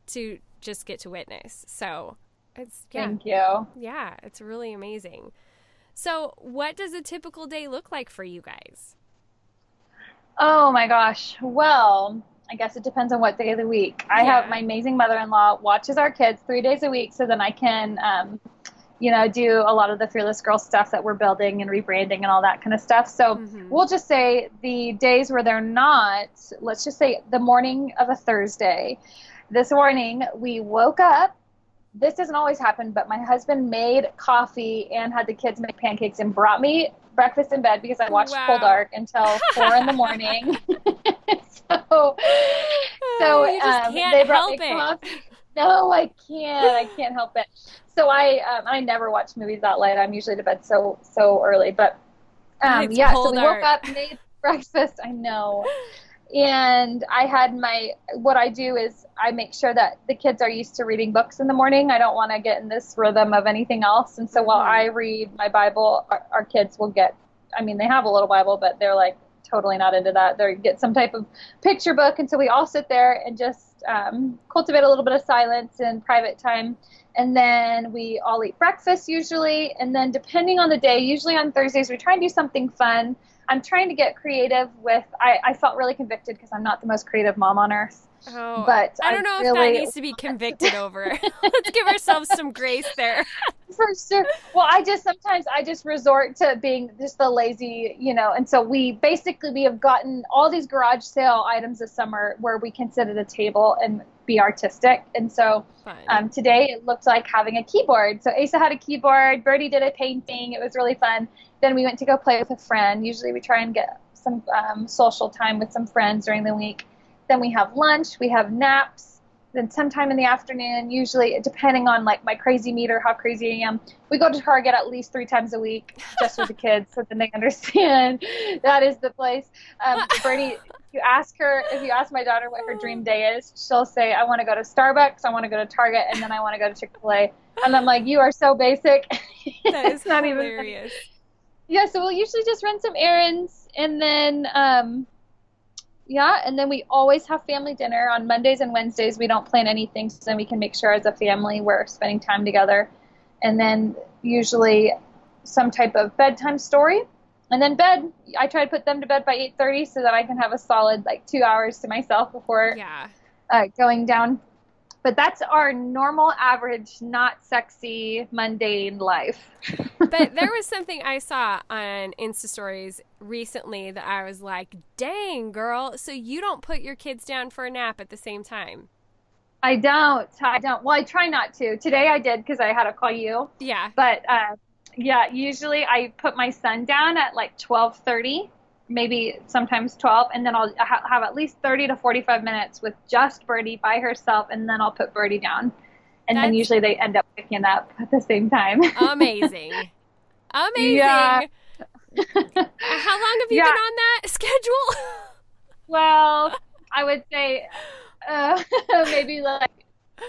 to just get to witness. So it's yeah. Thank you. Yeah, it's really amazing. So, what does a typical day look like for you guys? Oh my gosh. Well, I guess it depends on what day of the week. I yeah. have my amazing mother-in-law watches our kids three days a week, so then I can, um, you know, do a lot of the Fearless Girl stuff that we're building and rebranding and all that kind of stuff. So mm-hmm. we'll just say the days where they're not. Let's just say the morning of a Thursday. This morning we woke up this doesn't always happen, but my husband made coffee and had the kids make pancakes and brought me breakfast in bed because I watched wow. Full Dark until four in the morning. so, so um, they brought me it. No, I can't. I can't help it. So I um, I never watch movies that late. I'm usually to bed so so early, but um, yeah. So we woke up, made breakfast. I know and I had my what I do is I make sure that the kids are used to reading books in the morning. I don't want to get in this rhythm of anything else, and so while mm-hmm. I read my Bible, our, our, kids will get. I mean, they have a little Bible, but they're like totally not into that. They get some type of picture book, and so we all sit there and just um, cultivate a little bit of silence and private time. And then we all eat breakfast usually, and then depending on the day, usually on Thursdays we try and do something fun. I'm trying to get creative with. I, I felt really convicted because I'm not the most creative mom on earth. Oh, but I don't know I if really, that needs to be convicted over. Let's give ourselves some grace there. For sure. Well, I just sometimes I just resort to being just the lazy, you know. And so we basically we have gotten all these garage sale items this summer where we can sit at a table and be artistic. And so um, today it looked like having a keyboard. So Asa had a keyboard. Birdie did a painting. It was really fun. Then we went to go play with a friend. Usually we try and get some um, social time with some friends during the week. Then we have lunch. We have naps. Then sometime in the afternoon, usually depending on like my crazy meter, how crazy I am, we go to Target at least three times a week just with the kids, so then they understand that is the place. Um, Birdie, you ask her, if you ask my daughter what her dream day is, she'll say, "I want to go to Starbucks, I want to go to Target, and then I want to go to Chick Fil A." And I'm like, "You are so basic." That is not hilarious. even. Yeah, so we'll usually just run some errands, and then um, yeah, and then we always have family dinner on Mondays and Wednesdays. We don't plan anything, so then we can make sure as a family we're spending time together. And then usually some type of bedtime story. And then bed, I try to put them to bed by 8:30 so that I can have a solid like 2 hours to myself before yeah. uh, going down but that's our normal, average, not sexy, mundane life. but there was something I saw on Insta stories recently that I was like, dang, girl. So you don't put your kids down for a nap at the same time? I don't. I don't. Well, I try not to. Today I did because I had to call you. Yeah. But uh, yeah, usually I put my son down at like 12:30 maybe sometimes 12 and then i'll ha- have at least 30 to 45 minutes with just birdie by herself and then i'll put birdie down and That's then usually they end up picking up at the same time amazing amazing yeah. how long have you yeah. been on that schedule well i would say uh, maybe like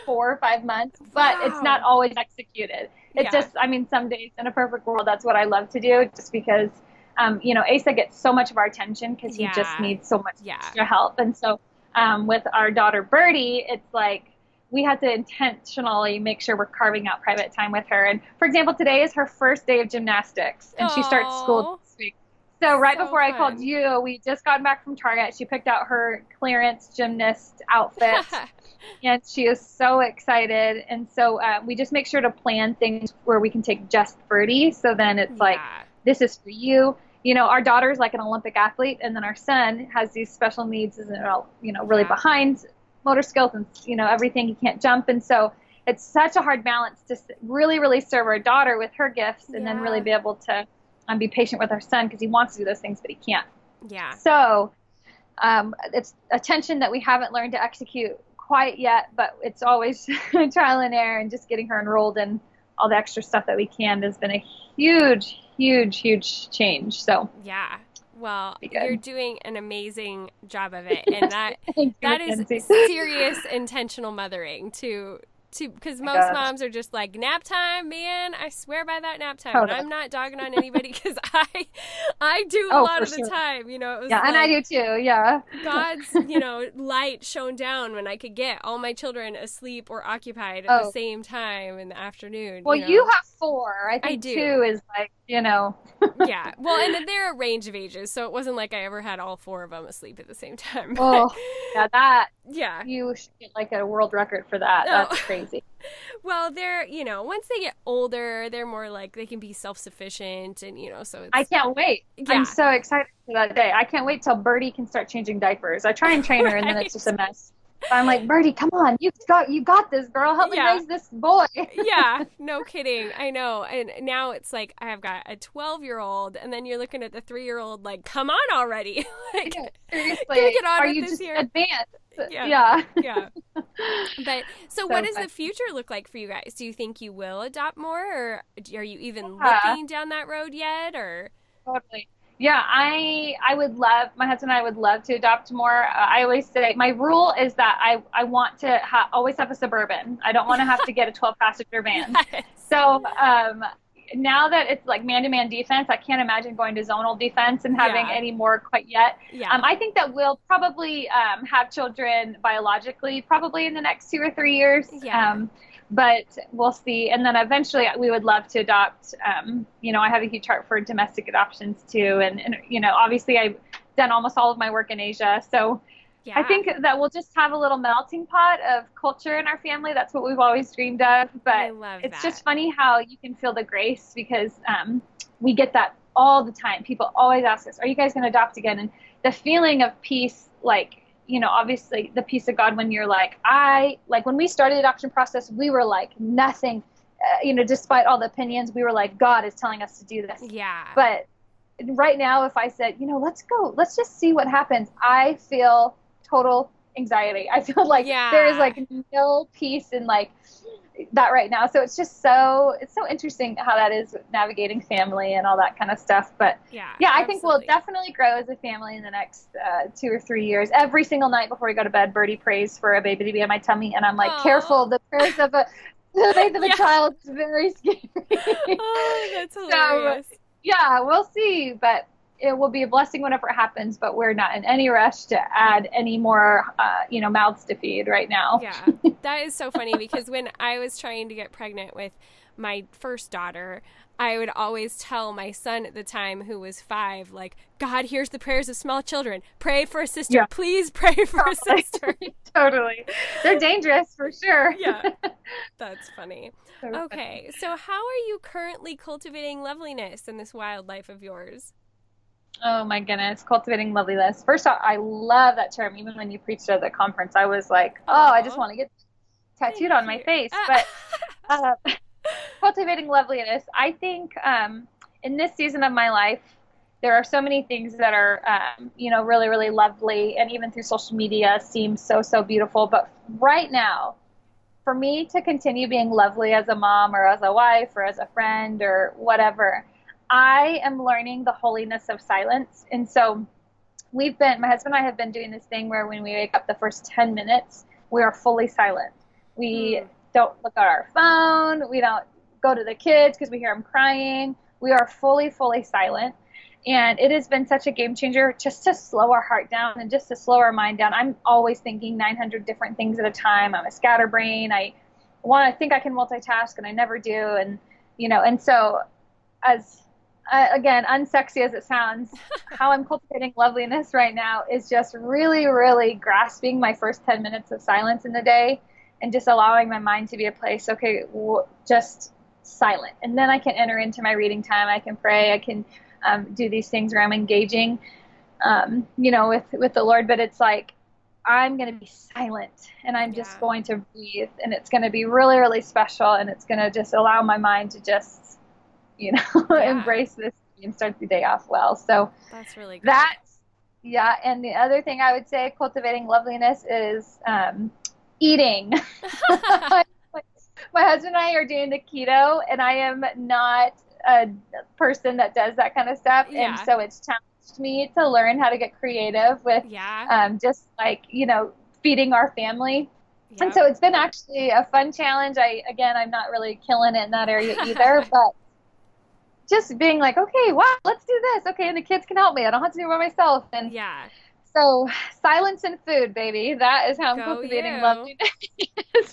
four or five months, but wow. it's not always executed. It yeah. just, I mean, some days in a perfect world, that's what I love to do just because, um, you know, Asa gets so much of our attention because he yeah. just needs so much yeah. extra help. And so um, with our daughter Birdie, it's like, we had to intentionally make sure we're carving out private time with her. And for example, today is her first day of gymnastics, and Aww. she starts school this week. So right so before fun. I called you, we just got back from Target. She picked out her clearance gymnast outfit, and she is so excited. And so uh, we just make sure to plan things where we can take just Birdie. So then it's yeah. like, this is for you. You know, our daughter's like an Olympic athlete, and then our son has these special needs, and you know, really yeah. behind motor skills and you know everything. He can't jump, and so it's such a hard balance to really, really serve our daughter with her gifts, and yeah. then really be able to um, be patient with our son because he wants to do those things, but he can't. Yeah. So um, it's a tension that we haven't learned to execute quite yet, but it's always trial and error, and just getting her enrolled in all the extra stuff that we can has been a huge, huge, huge change. So yeah, well, you're doing an amazing job of it, and that that is serious intentional mothering to to because most moms are just like nap time, man. I swear by that nap time. Totally. And I'm not dogging on anybody because I I do a oh, lot of sure. the time. You know, yeah, like and I do too. Yeah, God's you know light shone down when I could get all my children asleep or occupied at oh. the same time in the afternoon. Well, you, know? you have four. I think I do. two is like you know. yeah. Well, and they're a range of ages, so it wasn't like I ever had all four of them asleep at the same time. Oh, yeah, that. Yeah. You should get like a world record for that. Oh. That's crazy. well, they're, you know, once they get older, they're more like they can be self sufficient and, you know, so I can't wait. Yeah. I'm so excited for that day. I can't wait till Birdie can start changing diapers. I try and train her right. and then it's just a mess. I'm like, Birdie, come on, you got you got this, girl. Help me raise this boy. yeah, no kidding. I know. And now it's like I've got a 12 year old, and then you're looking at the three year old, like, come on already. like, yeah, seriously, get on are you just year. advanced? Yeah. Yeah. yeah. But so, so what does fun. the future look like for you guys? Do you think you will adopt more, or are you even yeah. looking down that road yet, or? Totally. Yeah, I I would love my husband and I would love to adopt more. Uh, I always say my rule is that I I want to ha- always have a suburban. I don't want to have to get a 12 passenger van. Yes. So um, now that it's like man-to-man defense, I can't imagine going to zonal defense and having yeah. any more quite yet. Yeah. Um, I think that we'll probably um, have children biologically, probably in the next two or three years. Yeah. Um, but we'll see. And then eventually, we would love to adopt. Um, you know, I have a huge heart for domestic adoptions too, and, and you know, obviously, I've done almost all of my work in Asia, so. Yeah. I think that we'll just have a little melting pot of culture in our family. That's what we've always dreamed of. But it's that. just funny how you can feel the grace because um, we get that all the time. People always ask us, "Are you guys going to adopt again?" And the feeling of peace, like you know, obviously the peace of God when you're like, I, like when we started the adoption process, we were like nothing, uh, you know, despite all the opinions, we were like, God is telling us to do this. Yeah. But right now, if I said, you know, let's go, let's just see what happens, I feel total anxiety. I feel like yeah. there is like no peace in like, that right now. So it's just so it's so interesting how that is navigating family and all that kind of stuff. But yeah, yeah, I think we'll definitely grow as a family in the next uh, two or three years. Every single night before we go to bed, Birdie prays for a baby to be in my tummy, and I'm like, Aww. careful, the prayers of a the faith of a yeah. child is very scary. oh, that's hilarious. So, yeah, we'll see, but it will be a blessing whenever it happens, but we're not in any rush to add any more, uh, you know, mouths to feed right now. Yeah, that is so funny because when I was trying to get pregnant with my first daughter, I would always tell my son at the time, who was five, like, God hears the prayers of small children. Pray for a sister. Yeah. Please pray for totally. a sister. totally. They're dangerous for sure. yeah. That's funny. So okay. Funny. So, how are you currently cultivating loveliness in this wild life of yours? Oh my goodness, cultivating loveliness. First off, I love that term. Even when you preached at the conference, I was like, oh, Aww. I just want to get tattooed Thank on my face. But uh, cultivating loveliness, I think um, in this season of my life, there are so many things that are, um, you know, really, really lovely, and even through social media, seem so, so beautiful. But right now, for me to continue being lovely as a mom or as a wife or as a friend or whatever, I am learning the holiness of silence. And so we've been, my husband and I have been doing this thing where when we wake up the first 10 minutes, we are fully silent. We Mm. don't look at our phone. We don't go to the kids because we hear them crying. We are fully, fully silent. And it has been such a game changer just to slow our heart down and just to slow our mind down. I'm always thinking 900 different things at a time. I'm a scatterbrain. I want to think I can multitask and I never do. And, you know, and so as, uh, again, unsexy as it sounds, how I'm cultivating loveliness right now is just really, really grasping my first 10 minutes of silence in the day and just allowing my mind to be a place, okay, w- just silent. And then I can enter into my reading time. I can pray. I can um, do these things where I'm engaging, um, you know, with, with the Lord. But it's like, I'm going to be silent and I'm just Yeah. going to breathe. And it's going to be really, really special. And it's going to just allow my mind to just, you know, Yeah. embrace this and start the day off well. So, That's really good. that yeah and the other thing i would say cultivating loveliness is um, eating my husband and i are doing the keto and i am not a person that does that kind of stuff Yeah. and so it's challenged me to learn how to get creative with yeah. um, just like you know feeding our family and so it's been actually a fun challenge i again i'm not really killing it in that area either but just being like okay wow let's do this okay and the kids can help me i don't have to do it by myself and yeah. so silence and food baby that is how i'm Go cultivating you. loveliness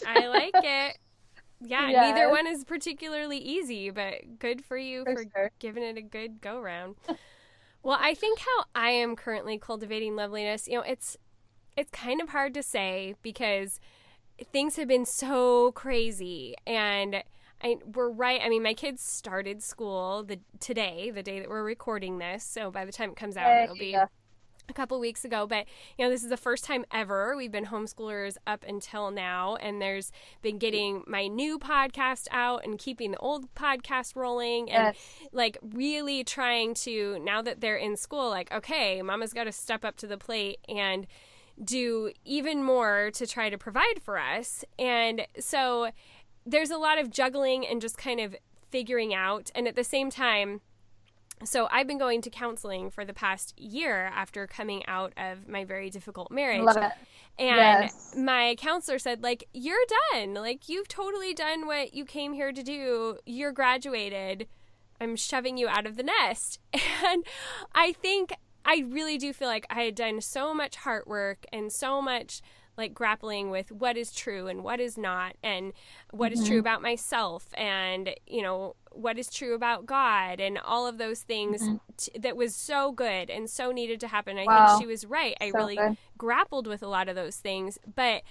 I like it. Yeah, Yes. neither one is particularly easy, but good for you for for sure giving it a good go round. well, I think how I am currently cultivating loveliness, you know, it's it's kind of hard to say because things have been so crazy and I, we're right. I mean, my kids started school the today, the day that we're recording this. So by the time it comes out, it'll be yeah. a couple weeks ago. But you know, this is the first time ever we've been homeschoolers up until now, and there's been getting my new podcast out and keeping the old podcast rolling, and Yes. like really trying to now that they're in school, like okay, Mama's got to step up to the plate and do even more to try to provide for us. And so there's a lot of juggling and just kind of figuring out. And at the same time, so I've been going to counseling for the past year after coming out of my very difficult marriage. love it And Yes. my counselor said, like, you're done. Like, you've totally done what you came here to do. You're graduated. I'm shoving you out of the nest. And I think I really do feel like I had done so much heart work and so much like grappling with what is true and what is not and what is true mm-hmm. about myself and you know what is true about God and all of those things mm-hmm. t- that was so good and so needed to happen. I Wow. think she was right. I So really good. grappled with a lot of those things, but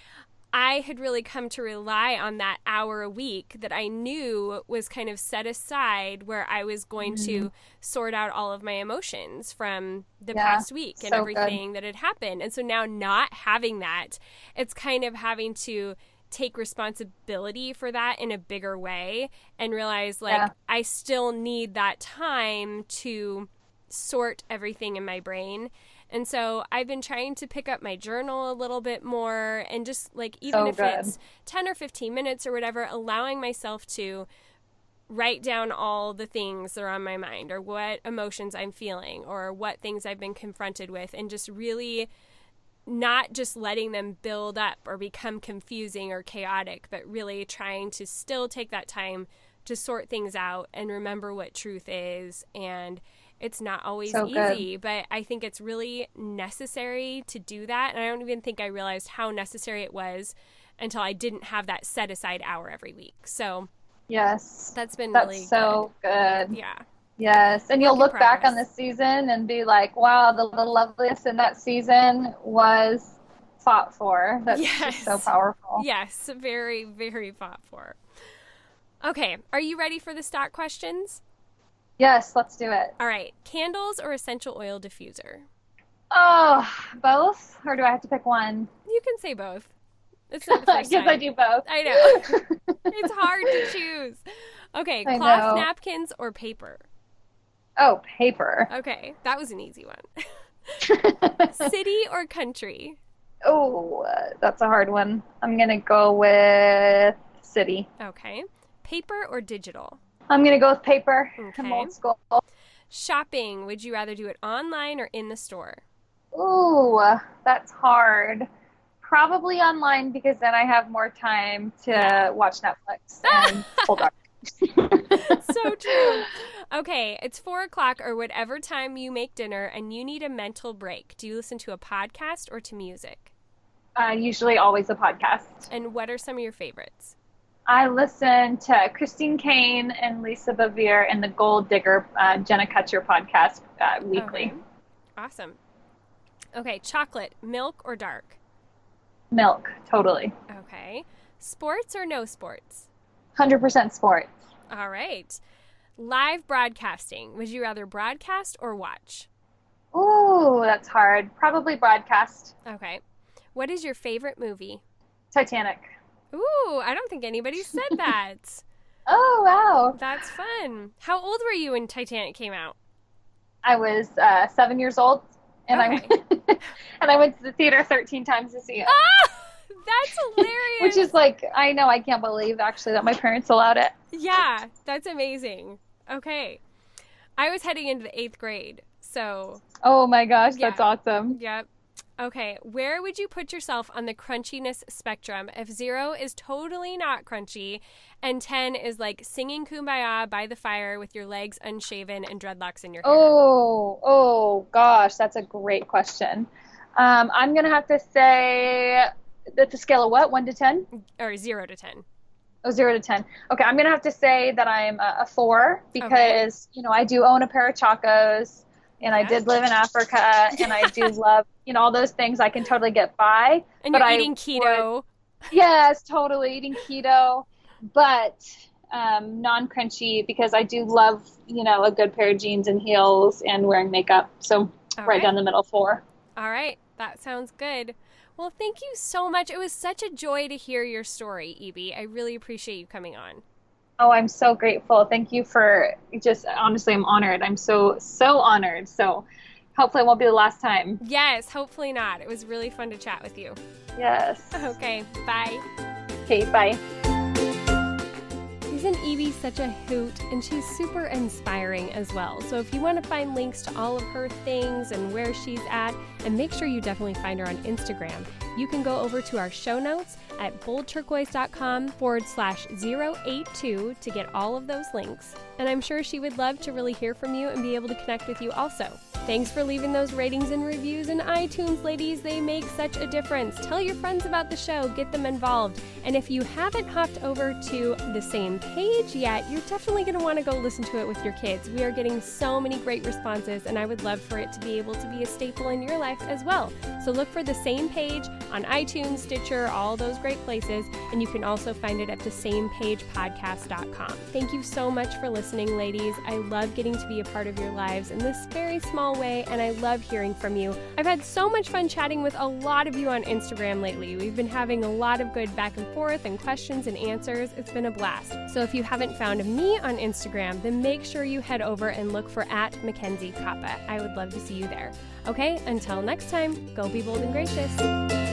I had really come to rely on that hour a week that I knew was kind of set aside where I was going to mm-hmm. sort out all of my emotions from the Yeah, past week and so good. everything that had happened. And so now not having that, it's kind of having to take responsibility for that in a bigger way and realize like Yeah. I still need that time to sort everything in my brain. And so I've been trying to pick up my journal a little bit more and just like even So if good. it's 10 or 15 minutes or whatever, allowing myself to write down all the things that are on my mind or what emotions I'm feeling or what things I've been confronted with and just really not just letting them build up or become confusing or chaotic, but really trying to still take that time to sort things out and remember what truth is. And it's not always So good. easy, but I think it's really necessary to do that. And I don't even think I realized how necessary it was until I didn't have that set aside hour every week. So yes that's been that's really so good. good. Yeah. Yes, and you'll look back on this season and be like, "Wow, the, the loveliness in that season was fought for." That's just so powerful. Yes, very, very fought for. Okay, are you ready for the stock questions? Yes, let's do it. All right, candles or essential oil diffuser? Oh, both, or do I have to pick one? You can say both. It's not the I first guess time. I do both. I know. it's hard to choose. Okay, I cloth know. napkins or paper? oh, paper. Okay, that was an easy one. City or country? oh, uh, that's a hard one. I'm gonna go with city. Okay. Paper or digital? I'm gonna go with paper. I'm old school. Shopping, would you rather do it online or in the store? Ooh, that's hard. probably online because then I have more time to watch Netflix and hold on. so true. Okay, it's four o'clock or whatever time you make dinner and you need a mental break. Do you listen to a podcast or to music? Uh, usually, always a podcast. And what are some of your favorites? I listen to Christine Caine and Lisa Bevere and the Goal Digger uh, Jenna Kutcher podcast uh, weekly. Okay. Awesome. Okay, chocolate, milk or dark? Milk, totally. Okay. Sports or no sports? 100% sports. All right. Live broadcasting. Would you rather broadcast or watch? Ooh, that's hard. Probably broadcast. Okay. What is your favorite movie? Titanic. Ooh, I don't think anybody said that. oh, wow. That's fun. How old were you when Titanic came out? I was uh, seven years old, and Okay. I and I went to the theater 13 times to see it. Ah, that's hilarious. Which is like, I know, I can't believe actually that my parents allowed it. yeah, that's amazing. Okay. I was heading into the eighth grade. So, Oh my gosh, Yeah. that's awesome. yep. Okay. Where would you put yourself on the crunchiness spectrum if zero is totally not crunchy and 10 is like singing kumbaya by the fire with your legs unshaven and dreadlocks in your hair? Oh, oh gosh, that's a great question. Um, I'm gonna have to say that's a scale of what, one to ten? Or zero to 10. Oh, zero to ten. Okay, I'm gonna have to say that I'm a, a four because you know I do own a pair of chacos, and I did live in Africa, and I do love you know all those things. I can totally get by. And But you're I eating would- keto. Yes, totally eating keto, but um, non crunchy because I do love you know a good pair of jeans and heels and wearing makeup. So right right. down the middle, four. All right, that sounds good. Well, thank you so much. It was such a joy to hear your story, Evie. I really appreciate you coming on. Oh, I'm so grateful. Thank you for just honestly, I'm honored. I'm so, so honored. So hopefully it won't be the last time. Yes, hopefully not. It was really fun to chat with you. Yes. Okay, bye. Okay, bye. Isn't Evie such a hoot? And she's super inspiring as well. So if you want to find links to all of her things and where she's at, and make sure you definitely find her on Instagram, you can go over to our show notes at boldturquoise.com forward slash 082 to get all of those links. And I'm sure she would love to really hear from you and be able to connect with you also. Thanks for leaving those ratings and reviews in iTunes, ladies. They make such a difference. Tell your friends about the show, get them involved. And if you haven't hopped over to the same page yet, you're definitely going to want to go listen to it with your kids. We are getting so many great responses, and I would love for it to be able to be a staple in your life as well. So look for the same page on iTunes, Stitcher, all those great places, and you can also find it at the same samepagepodcast.com. Thank you so much for listening, ladies. I love getting to be a part of your lives in this very small way, and I love hearing from you. I've had so much fun chatting with a lot of you on Instagram lately. We've been having a lot of good back and forth and questions and answers. It's been a blast. So if you haven't found me on Instagram, then make sure you head over and look for at Mackenzie Koppa. I would love to see you there. Okay, until next time, go be bold and gracious.